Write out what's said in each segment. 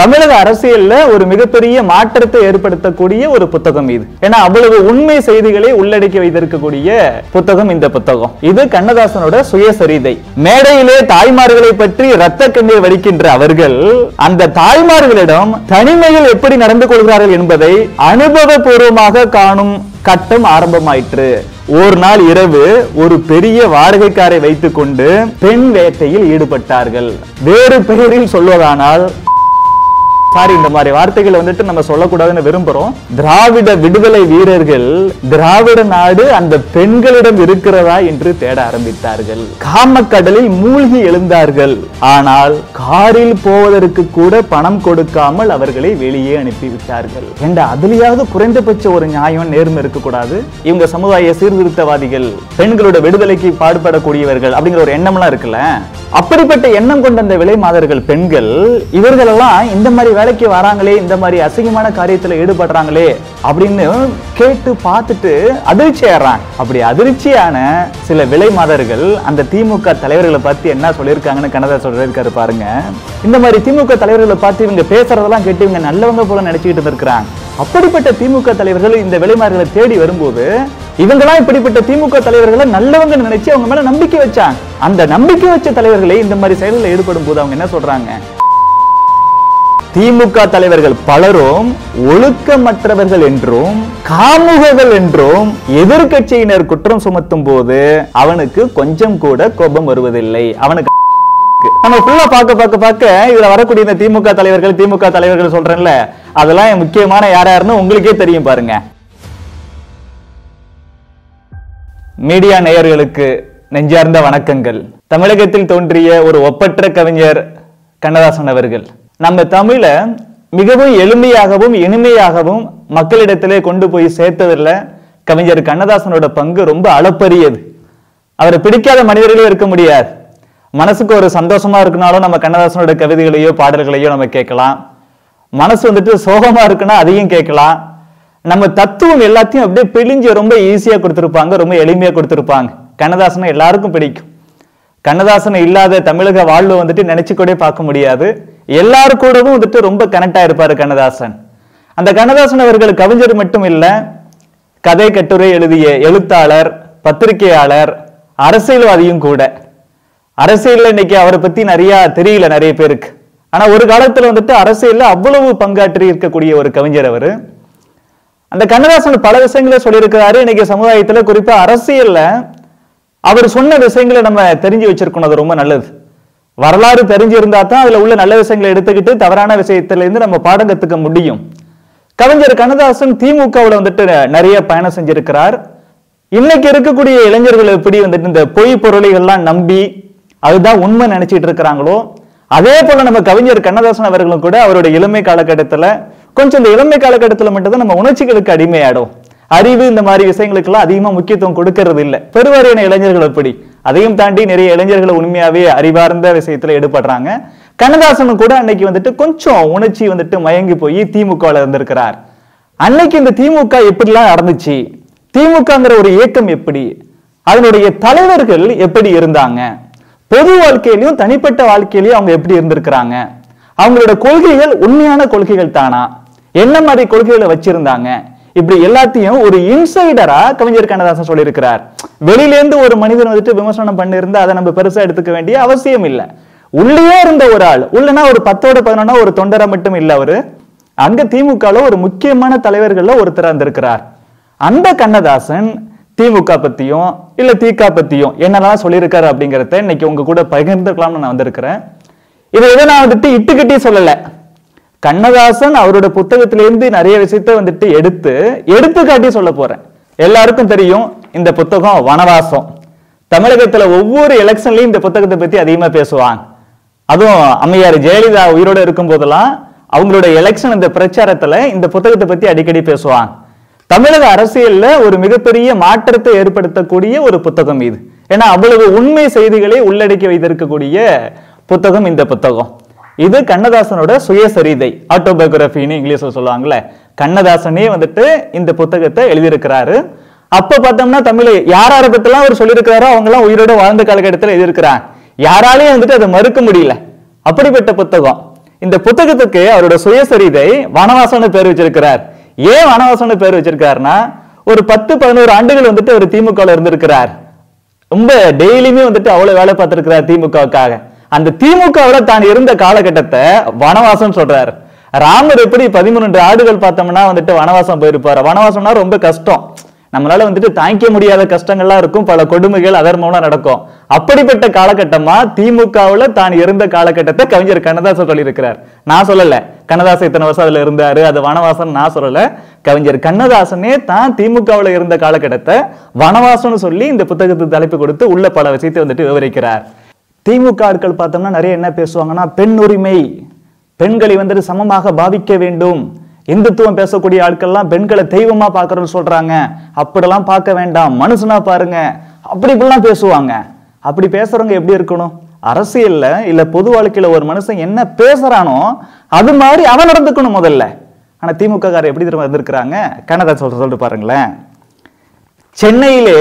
தமிழக அரசியல்ல ஒரு மிகப்பெரிய மாற்றத்தை ஏற்படுத்தக்கூடிய ஒரு புத்தகம் இது. ஏன்னா அவ்வளவு உண்மை செய்திகளை உள்ளடக்கி வைத்திருக்கக்கூடிய புத்தகம் இந்த புத்தகம். இது கண்ணதாசனோட சுயசரிதை. மேடையிலே தாய்மார்களை பற்றி ரத்த கண்ணீர் வடிக்கின்ற அவர்கள் அந்த தாய்மார்களிடம் தனிமையில் எப்படி நடந்து கொள்கிறார்கள் என்பதை அனுபவபூர்வமாக காணும் கட்டம் ஆரம்பமாயிற்று. ஒரு நாள் இரவு ஒரு பெரிய வாடகைக்காரை வைத்துக்கொண்டு பெண் வேட்டையில் ஈடுபட்டார்கள். வேறு பெயரில் சொல்வதானால் சாரி இந்த மாதிரி வார்த்தைகளை வந்துட்டு நம்ம சொல்லக்கூடாதுன்னு விரும்புறோம். திராவிட விடுதலை வீரர்கள் திராவிட நாடு அந்த பெண்களிடம் இருக்கிறதா என்று தேட ஆரம்பித்தார்கள். காமக்கடலில் மூழ்கி எழுந்தார்கள். ஆனால் காரில் போவதற்கு கூட பணம் கொடுக்காமல் அவர்களை வெளியே அனுப்பிவிட்டார்கள். என்ற அதுலயாவது குறைந்தபட்ச ஒரு நியாயம் நேர்மை இருக்கக்கூடாது? இவங்க சமுதாய சீர்திருத்தவாதிகள் பெண்களோட விடுதலைக்கு பாடுபடக்கூடியவர்கள் அப்படிங்கிற ஒரு எண்ணம்லாம் இருக்குல்ல? அப்படிப்பட்ட எண்ணம் கொண்ட அந்த விலை மாதர்கள் பெண்கள் இவர்களெல்லாம் இந்த மாதிரி வேலைக்கு வராங்களே இந்த மாதிரி அசிங்கமான காரியத்துல ஈடுபடுறாங்களே அப்படின்னு கேட்டு பார்த்துட்டு அதிர்ச்சி ஆடுறாங்க அப்படி அதிர்ச்சியான சில விலை மாதர்கள் அந்த திமுக தலைவர்களை பார்த்து என்ன சொல்லியிருக்காங்கன்னு கனதா சொல்லியிருக்காரு பாருங்க. இந்த மாதிரி திமுக தலைவர்களை பார்த்து இவங்க பேசுறதெல்லாம் கேட்டு இவங்க நல்லவங்க போல நினைச்சுக்கிட்டு இருக்கிறாங்க அப்படிப்பட்ட திமுக தலைவர்கள் இந்த விலைமாறுகளை தேடி வரும்போது இவங்களாம் இப்படிப்பட்ட திமுக தலைவர்களை நல்லவங்க நினைச்சு அவங்க மேல நம்பிக்கை வச்சாங்க. அந்த நம்பிக்கை வச்ச தலைவர்களே இந்த மாதிரி செயல்களில் ஈடுபடும் போது அவங்க என்ன சொல்றாங்க? திமுக தலைவர்கள் பலரும் ஒழுக்கமற்றவர்கள் என்றும் காமுகர்கள் என்றும் எதிர்க்கட்சியினர் குற்றம் சுமத்தும் போது அவனுக்கு கொஞ்சம் கூட கோபம் வருவதில்லை. அவனுக்கு நம்ம ஃபுல்லா பார்க்க பார்க்க பார்க்க இதுல வரக்கூடிய இந்த திமுக தலைவர்கள் திமுக தலைவர்கள் சொல்றேன்ல அதெல்லாம் முக்கியமான யார் யாருன்னு உங்களுக்கே தெரியும் பாருங்க. மீடியா நேயர்களுக்கு நெஞ்சார்ந்த வணக்கங்கள். தமிழகத்தில் தோன்றிய ஒரு ஒப்பற்ற கவிஞர் கண்ணதாசன் அவர்கள். நம்ம தமிழை மிகவும் எளிமையாகவும் இனிமையாகவும் மக்களிடத்திலே கொண்டு போய் சேர்த்ததில் கவிஞர் கண்ணதாசனோட பங்கு ரொம்ப அளப்பரியது. அவரை பிடிக்காத மனிதர்களே இருக்க முடியாது. மனசுக்கு ஒரு சந்தோஷமா இருக்குனாலும் நம்ம கண்ணதாசனோட கவிதைகளையோ பாடல்களையோ நம்ம கேட்கலாம். மனசு வந்துட்டு சோகமா இருக்குன்னா அதையும் கேட்கலாம். நம்ம தத்துவம் எல்லாத்தையும் அப்படியே பிழிஞ்சு ரொம்ப ஈஸியாக கொடுத்துருப்பாங்க ரொம்ப எளிமையாக கொடுத்துருப்பாங்க. கண்ணதாசனை எல்லாருக்கும் பிடிக்கும். கண்ணதாசன் இல்லாத தமிழக வாழ்வு வந்துட்டு நினைச்சு கூட பார்க்க முடியாது. எல்லாரு கூடவும் வந்துட்டு ரொம்ப கனெக்ட் ஆயிருப்பாரு கண்ணதாசன். அந்த கண்ணதாசன் அவர்கள் கவிஞர் மட்டும் இல்லை கதை கட்டுரை எழுதிய எழுத்தாளர் பத்திரிகையாளர் அரசியல்வாதியும் கூட. அரசியலில் இன்னைக்கு அவரை பத்தி நிறைய தெரியல நிறைய பேருக்கு. ஆனா ஒரு காலத்துல வந்துட்டு அரசியல்ல அவ்வளவு பங்காற்றி இருக்கக்கூடிய ஒரு கவிஞர் அவரு. அந்த கண்ணதாசன் பல விஷயங்களை சொல்லியிருக்கிறாரு. இன்னைக்கு சமுதாயத்துல குறிப்பா அரசியல்ல அவர் சொன்ன விஷயங்களை நம்ம தெரிஞ்சு வச்சிருக்கணும். அது ரொம்ப நல்லது. வரலாறு தெரிஞ்சிருந்தா தான் அதுல உள்ள நல்ல விஷயங்களை எடுத்துக்கிட்டு தவறான விஷயத்துல இருந்து நம்ம பாடம் கத்துக்க முடியும். கவிஞர் கண்ணதாசன் திமுகவில் வந்துட்டு நிறைய பயணம் செஞ்சிருக்கிறார். இன்னைக்கு இருக்கக்கூடிய இளைஞர்கள் எப்படி வந்துட்டு இந்த பொய் பொருளைகள்லாம் நம்பி அதுதான் உண்மை நினைச்சிட்டு இருக்கிறாங்களோ அதே போல நம்ம கவிஞர் கண்ணதாசன் அவர்களும் கூட அவருடைய இளமை காலகட்டத்தில் கொஞ்சம் இந்த இளமை காலகட்டத்தில் மட்டும்தான் நம்ம உணர்ச்சிகளுக்கு அடிமையாடும் அறிவு இந்த மாதிரி விஷயங்களுக்கெல்லாம் அதிகமாக முக்கியத்துவம் கொடுக்கறது இல்லை. பெருவாரியான இளைஞர்கள் எப்படி? அதையும் தாண்டி நிறைய இளைஞர்கள் உண்மையாகவே அறிவார்ந்த விஷயத்தில் ஈடுபடுறாங்க. கண்ணதாசனும் கூட அன்னைக்கு வந்துட்டு கொஞ்சம் உணர்ச்சி வந்துட்டு மயங்கி போய் திமுகவில் இருந்திருக்கிறார். அன்னைக்கு இந்த திமுக எப்படிலாம் நடந்துச்சு? திமுகங்கிற ஒரு இயக்கம் எப்படி? அதனுடைய தலைவர்கள் எப்படி இருந்தாங்க? பொது வாழ்க்கையிலையும் தனிப்பட்ட வாழ்க்கையிலையும் அவங்க எப்படி இருந்திருக்கிறாங்க? அவங்களோட கொள்கைகள் உண்மையான கொள்கைகள் தானா? என்ன மாதிரி கொள்கைகளை வச்சிருந்தாங்க? இப்படி எல்லாத்தையும் ஒரு இன்சைடரா கவிஞர் கண்ணதாசன் சொல்லியிருக்கிறார். வெளியிலேருந்து ஒரு மனிதன் வந்துட்டு விமர்சனம் பண்ணியிருந்தா அதை நம்ம பெருசா எடுத்துக்க வேண்டிய அவசியம் இல்லை. உள்ளே இருந்த ஒரு ஆள் உள்ளனா ஒரு பத்தோட பதினொன்னா ஒரு தொண்டரை மட்டும் இல்ல அவரு. அங்க திமுகல ஒரு முக்கியமான தலைவர்கள்ல ஒருத்தர் இருந்திருக்கிறார். அந்த கண்ணதாசன் திமுக பத்தியும் இல்ல திக பத்தியும் என்னெல்லாம் சொல்லியிருக்காரு அப்படிங்கறத இன்னைக்கு உங்க கூட பகிர்ந்துக்கலாம்னு நான் வந்திருக்கிறேன். இதை இதை நான் வந்துட்டு இட்டுக்கிட்டே சொல்லலை. கண்ணதாசன் அவரோட புத்தகத்திலேருந்து நிறைய விஷயத்த வந்துட்டு எடுத்து எடுத்துக்காட்டி சொல்ல போறேன். எல்லாருக்கும் தெரியும் இந்த புத்தகம் வனவாசம். தமிழகத்துல ஒவ்வொரு எலெக்ஷன்லயும் இந்த புத்தகத்தை பத்தி அதிகமா பேசுவாங்க. அதுவும் அம்மையார் ஜெயலலிதா உயிரோட இருக்கும் போதெல்லாம் அவங்களோட எலெக்ஷன் இந்த பிரச்சாரத்துல இந்த புத்தகத்தை பத்தி அடிக்கடி பேசுவாங்க. தமிழக அரசியல்ல ஒரு மிகப்பெரிய மாற்றத்தை ஏற்படுத்தக்கூடிய ஒரு புத்தகம் இது. ஏன்னா அவ்வளவு உண்மை செய்திகளை உள்ளடக்கி வைத்திருக்கக்கூடிய புத்தகம் இந்த புத்தகம். இது கண்ணதாசனோட சுயசரிதை ஆட்டோபயோகிராஃபின்னு இங்கிலீஷில் சொல்லுவாங்கல்ல. கண்ணதாசனே வந்துட்டு இந்த புத்தகத்தை எழுதியிருக்கிறாரு. அப்போ பார்த்தோம்னா தமிழ் யார் யாரை அவர் சொல்லியிருக்கிறாரோ அவங்க உயிரோட வாழ்ந்த காலகட்டத்தில் எழுதியிருக்கிறாங்க. யாராலையும் வந்துட்டு அதை மறுக்க முடியல. அப்படிப்பட்ட புத்தகம். இந்த புத்தகத்துக்கு அவரோட சுயசரிதை வனவாசம்னு பேர் வச்சிருக்கிறார். ஏன் வனவாசம்னு பேர் வச்சிருக்காருன்னா ஒரு பத்து பதினோரு ஆண்டுகள் வந்துட்டு அவர் திமுகவில் இருந்திருக்கிறார். ரொம்ப டெய்லியுமே வந்துட்டு அவ்வளோ வேலை பார்த்துருக்கிறார் திமுகவுக்காக. அந்த திமுகவுல தான் இருந்த காலகட்டத்தை வனவாசம் சொல்றாரு. ராமர் எப்படி பதிமூன்று ஆடுகள் பார்த்தோம்னா வந்துட்டு வனவாசம் போயிருப்பாரு. வனவாசம்னா ரொம்ப கஷ்டம். நம்மளால வந்துட்டு தாங்கிக்க முடியாத கஷ்டங்கள்லாம் இருக்கும். பல கொடுமைகள் அதர்மம்லாம் நடக்கும். அப்படிப்பட்ட காலகட்டமா திமுகவுல தான் இருந்த காலகட்டத்தை கவிஞர் கண்ணதாசன் சொல்லியிருக்கிறார். நான் சொல்லல. கண்ணதாசன் இத்தனை வருஷம் அதுல இருந்தாரு. அது வனவாசம் நான் சொல்லல. கவிஞர் கண்ணதாசனே தான் திமுகவுல இருந்த காலகட்டத்தை வனவாசம்னு சொல்லி இந்த புத்தகத்துக்கு தலைப்பு கொடுத்து உள்ள பல விஷயத்தை வந்துட்டு விவரிக்கிறார். திமுக ஆட்கள் பார்த்தோம்னா நிறைய என்ன பேசுவாங்கன்னா பெண் உரிமை பெண்களை வந்துட்டு சமமாக பாவிக்க வேண்டும். இந்துத்துவம் பேசக்கூடிய ஆட்கள்லாம் பெண்களை தெய்வமா பார்க்கறோம்னு சொல்றாங்க. அப்படிலாம் பார்க்க வேண்டாம். மனுஷனா பாருங்க. அப்படி இப்படிலாம் பேசுவாங்க. அப்படி பேசுறவங்க எப்படி இருக்கணும்? அரசியல்ல இல்ல பொது வாழ்க்கையில ஒரு மனுஷன் என்ன பேசுறானோ அது மாதிரி அவன் நடந்துக்கணும் முதல்ல. ஆனா திமுக காரர் எப்படி திரும்ப இருந்திருக்கிறாங்க? கனதா சொல்ற சொல்லிட்டு பாருங்களேன். சென்னையிலே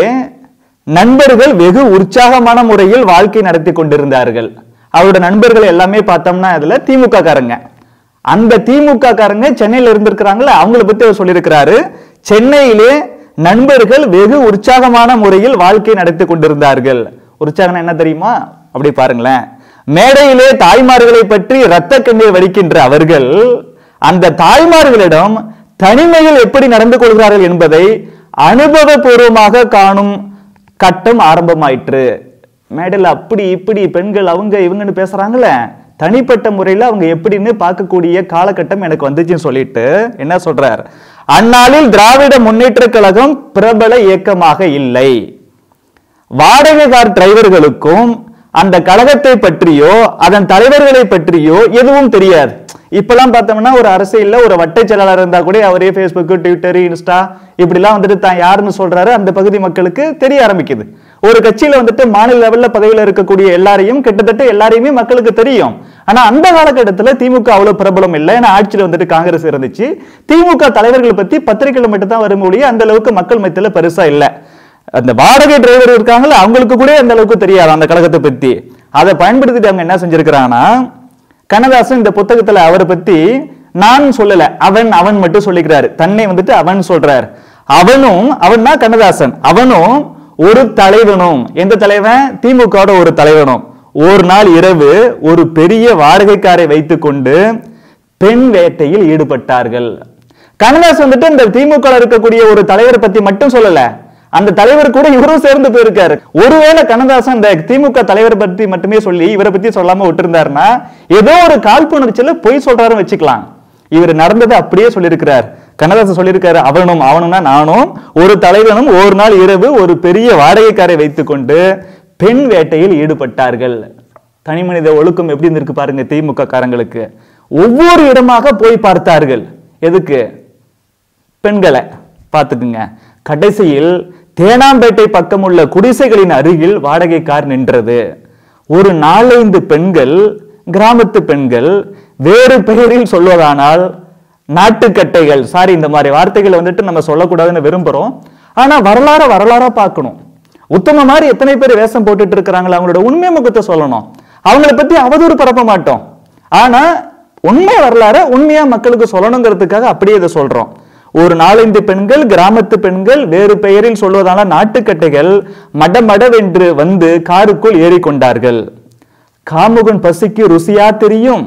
நண்பர்கள் வெகு உற்சாகமான முறையில் வாழ்க்கை நடத்தி கொண்டிருந்தார்கள். அவரோட நண்பர்கள் எல்லாமே பார்த்தோம்னா அதில் திமுக காரங்க. அந்த திமுக காரங்க சென்னையில இருந்திருக்கிறாங்களே அவங்கள பத்தி அவர் சொல்லியிருக்கிறாரு. சென்னையிலே நண்பர்கள் வெகு உற்சாகமான முறையில் வாழ்க்கை நடத்தி கொண்டிருந்தார்கள். உற்சாகம் என்ன தெரியுமா? அப்படி பாருங்களேன். மேடையிலே தாய்மார்களை பற்றி இரத்த கண்ணீர் வடிக்கின்ற அவர்கள் அந்த தாய்மார்களிடம் தனிமையில் எப்படி நடந்து கொள்கிறார்கள் என்பதை அனுபவபூர்வமாக காணும் கட்டம் ஆரம்பமாயிற்று. மேடையில் அப்படி இப்படி பெண்கள் அவங்க இவங்கன்னு பேசுறாங்களே. தனிப்பட்ட முறையில் அவங்க எப்படின்னு பார்க்கக்கூடிய காலகட்டம் எனக்கு வந்துச்சுன்னு சொல்லிட்டு என்ன சொல்றார்? அந்நாளில் திராவிட முன்னேற்ற கழகம் பிரபல இயக்கமாக இல்லை. வாடகை கார் டிரைவர்களுக்கும் அந்த கழகத்தை பற்றியோ அதன் தலைவர்களை பற்றியோ எதுவும் தெரியாது. இப்பெல்லாம் பார்த்தோம்னா ஒரு அரசியல்ல ஒரு வட்டை செயலாளர் இருந்தா கூட அவரே ஃபேஸ்புக்கு ட்விட்டர் இன்ஸ்டா இப்படிலாம் வந்துட்டு தான் யாருன்னு சொல்றாரு. அந்த பகுதி மக்களுக்கு தெரிய ஆரம்பிக்குது. ஒரு கட்சியில வந்துட்டு மாநில லெவல்ல பதவியில் இருக்கக்கூடிய எல்லாரையும் கிட்டத்தட்ட எல்லாரையுமே மக்களுக்கு தெரியும். ஆனா அந்த காலகட்டத்தில் திமுக அவ்வளவு பிரபலம் இல்லை. ஏன்னா ஆட்சியில் வந்துட்டு காங்கிரஸ் இருந்துச்சு. திமுக தலைவர்களை பத்தி பத்திரிகைகள் மட்டும் தான் வரும் மொழியே அந்த அளவுக்கு மக்கள் மத்தியில் பெருசா இல்லை. அந்த வாடகை டிரைவர் இருக்காங்களே அவங்களுக்கு கூட அந்த அளவுக்கு தெரியாது அந்த கழகத்தை பத்தி. அதை பயன்படுத்திட்டு அவங்க என்ன செஞ்சிருக்கிறாங்கன்னா கண்ணதாசன் இந்த புத்தகத்துல அவரை பத்தி நான் சொல்லல அவன் அவன் மட்டும் சொல்லிக்கிறாரு. தன்னை வந்துட்டு அவன் சொல்றார். அவனும் அவன் தான் கண்ணதாசன். அவனும் ஒரு தலைவனும். எந்த தலைவன்? திமுகவோட ஒரு தலைவனும். ஒரு நாள் இரவு ஒரு பெரிய வாடகைக்காரை வைத்துக்கொண்டு பெண் வேட்டையில் ஈடுபட்டார்கள். கண்ணதாசன் வந்துட்டு இந்த திமுக இருக்கக்கூடிய ஒரு தலைவரை பத்தி மட்டும் சொல்லல. அந்த தலைவர் கூட இவரும் சேர்ந்து போயிருக்காரு. ஒருவேளை கண்ணதாசன் இந்த திமுக தலைவர் பத்தி மட்டுமே சொல்லி இவரை பத்தி சொல்லாம விட்டுருந்தாருன்னா ஏதோ ஒரு காழ்ப்புணர்ச்சியில பொய் சொல்றாருன்னு வச்சுக்கலாம். இவர் நடந்ததை அப்படியே சொல்லியிருக்கிறார். கண்ணதாசன் சொல்லியிருக்காரு அவனும் அவனும்னா நானும் ஒரு தலைவனும் ஒரு நாள் இரவு ஒரு பெரிய வாடகைக்காரை வைத்துக்கொண்டு பெண் வேட்டையில் ஈடுபட்டார்கள். தனி மனித ஒழுக்கம் எப்படி இருந்திருக்கு பாருங்க திமுக காரங்களுக்கு. ஒவ்வொரு இடமாக போய் பார்த்தார்கள். எதுக்கு? பெண்களை. பார்த்துக்குங்க. கடைசியில் தேனாம்பேட்டை பக்கம் உள்ள குடிசைகளின் அருகில் வாடகை கார் நின்றது. ஒரு நாலைந்து பெண்கள் கிராமத்து பெண்கள் வேறு பெயரில் சொல்வதானால் நாட்டுக்கட்டைகள் சாரி இந்த மாதிரி வார்த்தைகளை வந்துட்டு நம்ம சொல்லக்கூடாதுன்னு விரும்புறோம். ஆனா வரலாற வரலாறா பார்க்கணும். உத்தம மாதிரி எத்தனை பேர் வேஷம் போட்டுட்டு இருக்கிறாங்களோ அவங்களோட உண்மை முகத்தை சொல்லணும். அவங்கள பத்தி அவதூறு பரப்ப மாட்டோம். ஆனா உண்மை வரலாற உண்மையா மக்களுக்கு சொல்லணுங்கிறதுக்காக அப்படியே இதை சொல்றோம். ஒரு நாலஞ்சு பெண்கள் கிராமத்து பெண்கள் வேறு பெயரில் சொல்வதான நாட்டுக்கட்டைகள் மடமடவென்று வந்து காருக்குள் ஏறிக்கொண்டார்கள். காமுகன் பசிக்கு ருசியா தெரியும்.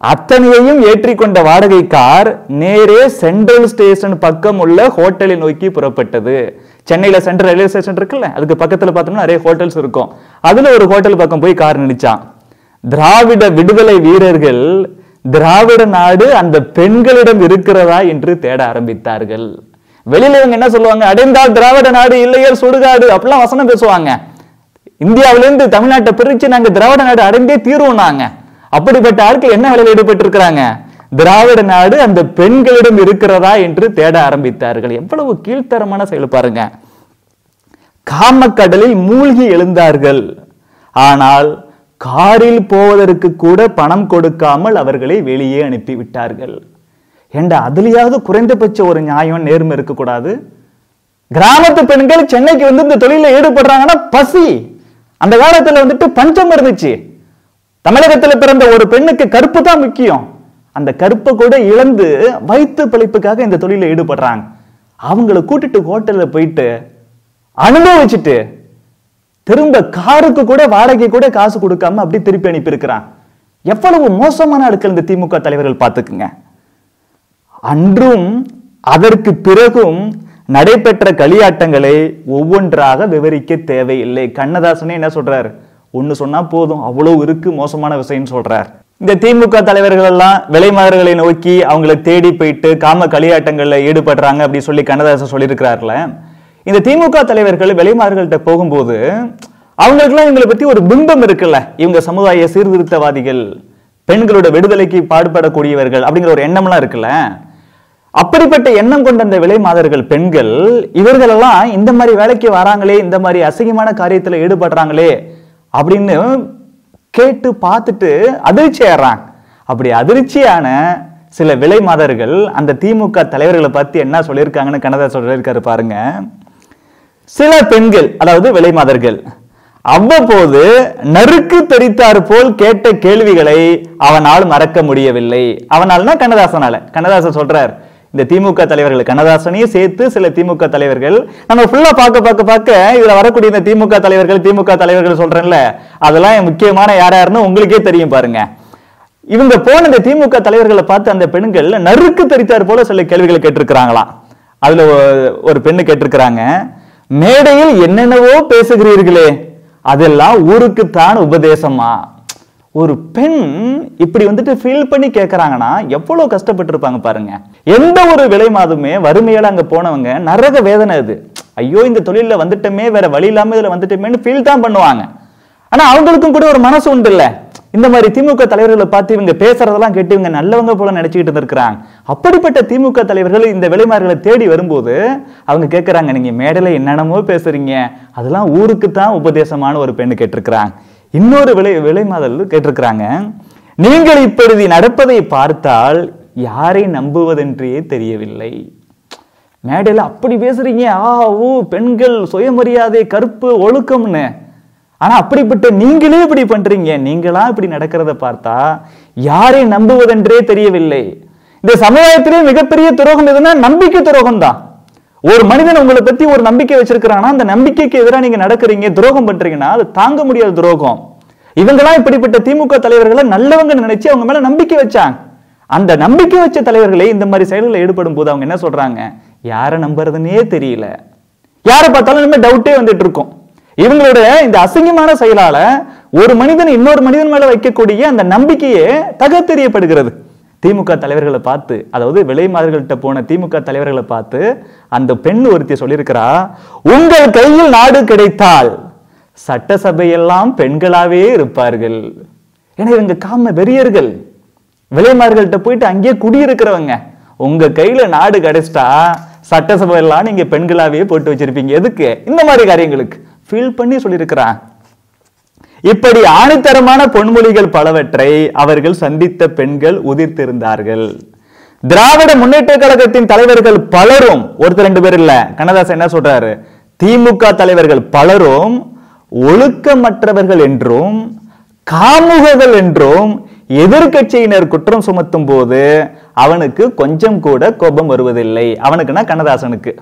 அத்தனையையும் ஏற்றிக்கொண்ட வாடகை கார் நேரே சென்ட்ரல் ஸ்டேஷன் பக்கம் உள்ள ஹோட்டலை நோக்கி புறப்பட்டது. சென்னையில் சென்ட்ரல் ரயில்வே ஸ்டேஷன் இருக்குல்ல அதுக்கு பக்கத்தில் பார்த்தோம்னா நிறைய ஹோட்டல்ஸ் இருக்கும். அதில் ஒரு ஹோட்டல் பக்கம் போய் கார் நினைச்சான் திராவிட விடுதலை வீரர்கள் திராவிட நாடு அந்த பெண்களிடம் இருக்கிறதா என்று தேட ஆரம்பித்தார்கள். வெளியில இவங்க என்ன சொல்லுவாங்க? அடைந்தால் திராவிட நாடு இல்லையே சுடுகாடு அப்படிலாம் வசனம் பேசுவாங்க. இந்தியாவிலிருந்து தமிழ்நாட்டை பிரிச்சு நாங்க திராவிட நாடு அடைந்தே தீர்வோம் நாங்க. அப்படிப்பட்ட ஆட்கள் என்ன வேலையில் ஈடுபட்டு இருக்கிறாங்க திராவிட நாடு அந்த பெண்களிடம் இருக்கிறதா என்று தேட ஆரம்பித்தார்கள். எவ்வளவு கீழ்த்தரமான செயல் பாருங்க. காமக்கடலில் மூழ்கி எழுந்தார்கள். ஆனால் காரில் போவதற்கு கூட பணம் கொடுக்காமல் அவர்களை வெளியே அனுப்பி விட்டார்கள் ஏண்டா அதுலயாவது குறைந்தபட்ச ஒரு நியாயம் நேர்மை இருக்கக்கூடாது? கிராமத்து பெண்கள் சென்னைக்கு வந்து இந்த தொழிலில் ஈடுபடுறாங்கன்னா பசி. அந்த காலத்துல வந்துட்டு பஞ்சம் இருந்துச்சு. தமிழகத்தில் பிறந்த ஒரு பெண்ணுக்கு கருப்பு தான் முக்கியம். அந்த கருப்பை கூட இழந்து வயிற்று பிழைப்புக்காக இந்த தொழிலில் ஈடுபடுறாங்க. அவங்கள கூட்டிட்டு ஹோட்டல்ல போயிட்டு அனுபவிச்சுட்டு திரும்ப காருக்கு கூட வாடகை கூட காசு கொடுக்காம அப்படி திருப்பி அனுப்பியிருக்கிறான். எவ்வளவு மோசமான ஆட்கள் இந்த திமுக தலைவர்கள் பார்த்துக்குங்க. அன்றும் அதற்கு பிறகும் நடைபெற்ற களியாட்டங்களை ஒவ்வொன்றாக விவரிக்க தேவையில்லை. கண்ணதாசனே என்ன சொல்றார்? ஒன்று சொன்னா போதும் அவ்வளவு இருக்கு மோசமான விஷயம் சொல்றார். இந்த திமுக தலைவர்கள் எல்லாம் விலைமாதர்களை நோக்கி அவங்களை தேடி போயிட்டு காம களியாட்டங்களில் ஈடுபடுறாங்க அப்படி சொல்லி கண்ணதாசன் சொல்லியிருக்கிறார்ல. இந்த திமுக தலைவர்கள் வெளிமார்கள்ட்ட போகும்போது அவங்களுக்குலாம் இவங்களை பற்றி ஒரு பிம்பம் இருக்குல்ல. இவங்க சமுதாய சீர்திருத்தவாதிகள் பெண்களோட விடுதலைக்கு பாடுபடக்கூடியவர்கள் அப்படிங்கிற ஒரு எண்ணம்லாம் இருக்குல்ல. அப்படிப்பட்ட எண்ணம் கொண்ட அந்த விலை மாதர்கள் பெண்கள் இவர்களெல்லாம் இந்த மாதிரி வேலைக்கு வராங்களே இந்த மாதிரி அசிங்கமான காரியத்தில் ஈடுபடுறாங்களே அப்படின்னு கேட்டு பார்த்துட்டு அதிர்ச்சி ஆடுறாங்க அப்படி அதிர்ச்சியான சில விலை மாதர்கள் அந்த திமுக தலைவர்களை பற்றி என்ன சொல்லியிருக்காங்கன்னு கனதா சொல்லியிருக்காரு பாருங்க. சில பெண்கள் அதாவது விலைமாதர்கள் அவ்வப்போது நறுக்கு தெரித்தார் போல் கேட்ட கேள்விகளை அவனால் மறக்க முடியவில்லை. அவனால்னா கண்ணதாசனால. கண்ணதாசன் சொல்றார் இந்த திமுக தலைவர்கள் கண்ணதாசனையும் சேர்த்து சில திமுக தலைவர்கள் நம்ம ஃபுல்லா பார்க்க பார்க்க பார்க்க இதுல வரக்கூடிய இந்த திமுக தலைவர்கள் திமுக தலைவர்கள் சொல்றேன்ல அதெல்லாம் முக்கியமான யார் யாருன்னு உங்களுக்கே தெரியும் பாருங்க. இவங்க போன இந்த திமுக தலைவர்களை பார்த்து அந்த பெண்கள் நறுக்கு தெரித்தார் போல சில கேள்விகளை கேட்டிருக்கிறாங்களாம். அதுல ஒரு பெண்ணு கேட்டிருக்கிறாங்க மேடையில் என்னென்னவோ பேசுகிறீர்களே அதெல்லாம் ஊருக்குத்தான் உபதேசமா? ஒரு பெண் இப்படி வந்துட்டு ஃபீல் பண்ணி கேட்குறாங்கன்னா எவ்வளோ கஷ்டப்பட்டிருப்பாங்க பாருங்க. எந்த ஒரு விலை மாதமே வறுமையால் அங்கே போனவங்க நரக வேதனை அது. ஐயோ இந்த தொழிலில் வந்துட்டோமே வேற வழி இல்லாமல் இதில் வந்துட்டோமேன்னு ஃபீல் தான் பண்ணுவாங்க. ஆனால் அவங்களுக்கும் கூட ஒரு மனசு உண்டு இல்ல இந்த மாதிரி திமுக தலைவர்களை பார்த்து இவங்க பேசுறதெல்லாம் கேட்டு இவங்க நல்லவங்க போல நினைச்சுக்கிட்டு இருக்கிறாங்க. அப்படிப்பட்ட திமுக தலைவர்கள் இந்த விலைமார்களை தேடி வரும்போது அவங்க கேட்கறாங்க நீங்க மேடையில என்னென்னமோ பேசுறீங்க. அதெல்லாம் ஊருக்கு தான் உபதேசமான ஒரு பெண்ணு கேட்டிருக்கிறாங்க. இன்னொரு விலை விலைமாதல் கேட்டிருக்கிறாங்க நீங்கள் இப்பொழுது நடப்பதை பார்த்தால் யாரை நம்புவதென்றே தெரியவில்லை. மேடையில் அப்படி பேசுறீங்க. ஆ ஊ பெண்கள் சுயமரியாதை கருப்பு ஒழுக்கம்னு. ஆனா அப்படிப்பட்ட நீங்களே இப்படி பண்றீங்க. நீங்களா இப்படி நடக்கிறத பார்த்தா யாரை நம்புவதென்றே தெரியவில்லை. இந்த சமுதாயத்திலே மிகப்பெரிய துரோகம் எதுனா நம்பிக்கை துரோகம் தான். ஒரு மனிதன் உங்களை பத்தி ஒரு நம்பிக்கை வச்சிருக்கிறான்னா அந்த நம்பிக்கைக்கு எதிராக நீங்க நடக்கிறீங்க துரோகம் பண்றீங்கன்னா அது தாங்க முடியாத துரோகம். இவங்களாம் இப்படிப்பட்ட திமுக தலைவர்களை நல்லவங்க நினைச்சு அவங்க மேல நம்பிக்கை வச்சாங்க. அந்த நம்பிக்கை வச்ச தலைவர்களே இந்த மாதிரி செயல்களில் ஈடுபடும் போது அவங்க என்ன சொல்றாங்க? யாரை நம்புறதுன்னே தெரியல. யாரை பார்த்தாலும் இனிமே டவுட்டே வந்துட்டு இருக்கோம். இவங்களோட இந்த அசிங்கமான செயலால ஒரு மனிதன் இன்னொரு மனிதன் மேல வைக்கக்கூடிய அந்த நம்பிக்கையே தகத்தெறியப்படுகிறது திமுக தலைவர்களை பார்த்து அதாவது விலை மாதிரிகள்கிட்ட போன திமுக தலைவர்களை பார்த்து அந்த பெண் ஒருத்தி சொல்லியிருக்கிறா உங்கள் கையில் நாடு கிடைத்தால் சட்டசபையெல்லாம் பெண்களாவே இருப்பார்கள். ஏன்னா இவங்க காம வெறியர்கள். விலைமார்கள்ட்ட போயிட்டு அங்கேயே குடியிருக்கிறவங்க. உங்க கையில நாடு கிடைச்சிட்டா சட்டசபை எல்லாம் நீங்க பெண்களாவே போட்டு வச்சிருப்பீங்க. எதுக்கு? இந்த மாதிரி காரியங்களுக்கு. ஃபீல் பண்ணி சொல்லியிருக்கிறான். இப்படி ஆணித்தரமான பொன்மொழிகள் பலவற்றை அவர்கள் சந்தித்த பெண்கள் உதிர்த்திருந்தார்கள். திராவிட முன்னேற்ற கழகத்தின் தலைவர்கள் பலரும் ஒருத்தர் ரெண்டு பேர் இல்ல கண்ணதாசன் என்ன சொல்றாரு? திமுக தலைவர்கள் பலரும் ஒழுக்கமற்றவர்கள் என்றும் காமுகர்கள் என்றும் எதிர்க்கட்சியினர் குற்றம் சுமத்தும் போது அவனுக்கு கொஞ்சம் கூட கோபம் வருவதில்லை. அவனுக்குன்னா கண்ணதாசனுக்கு.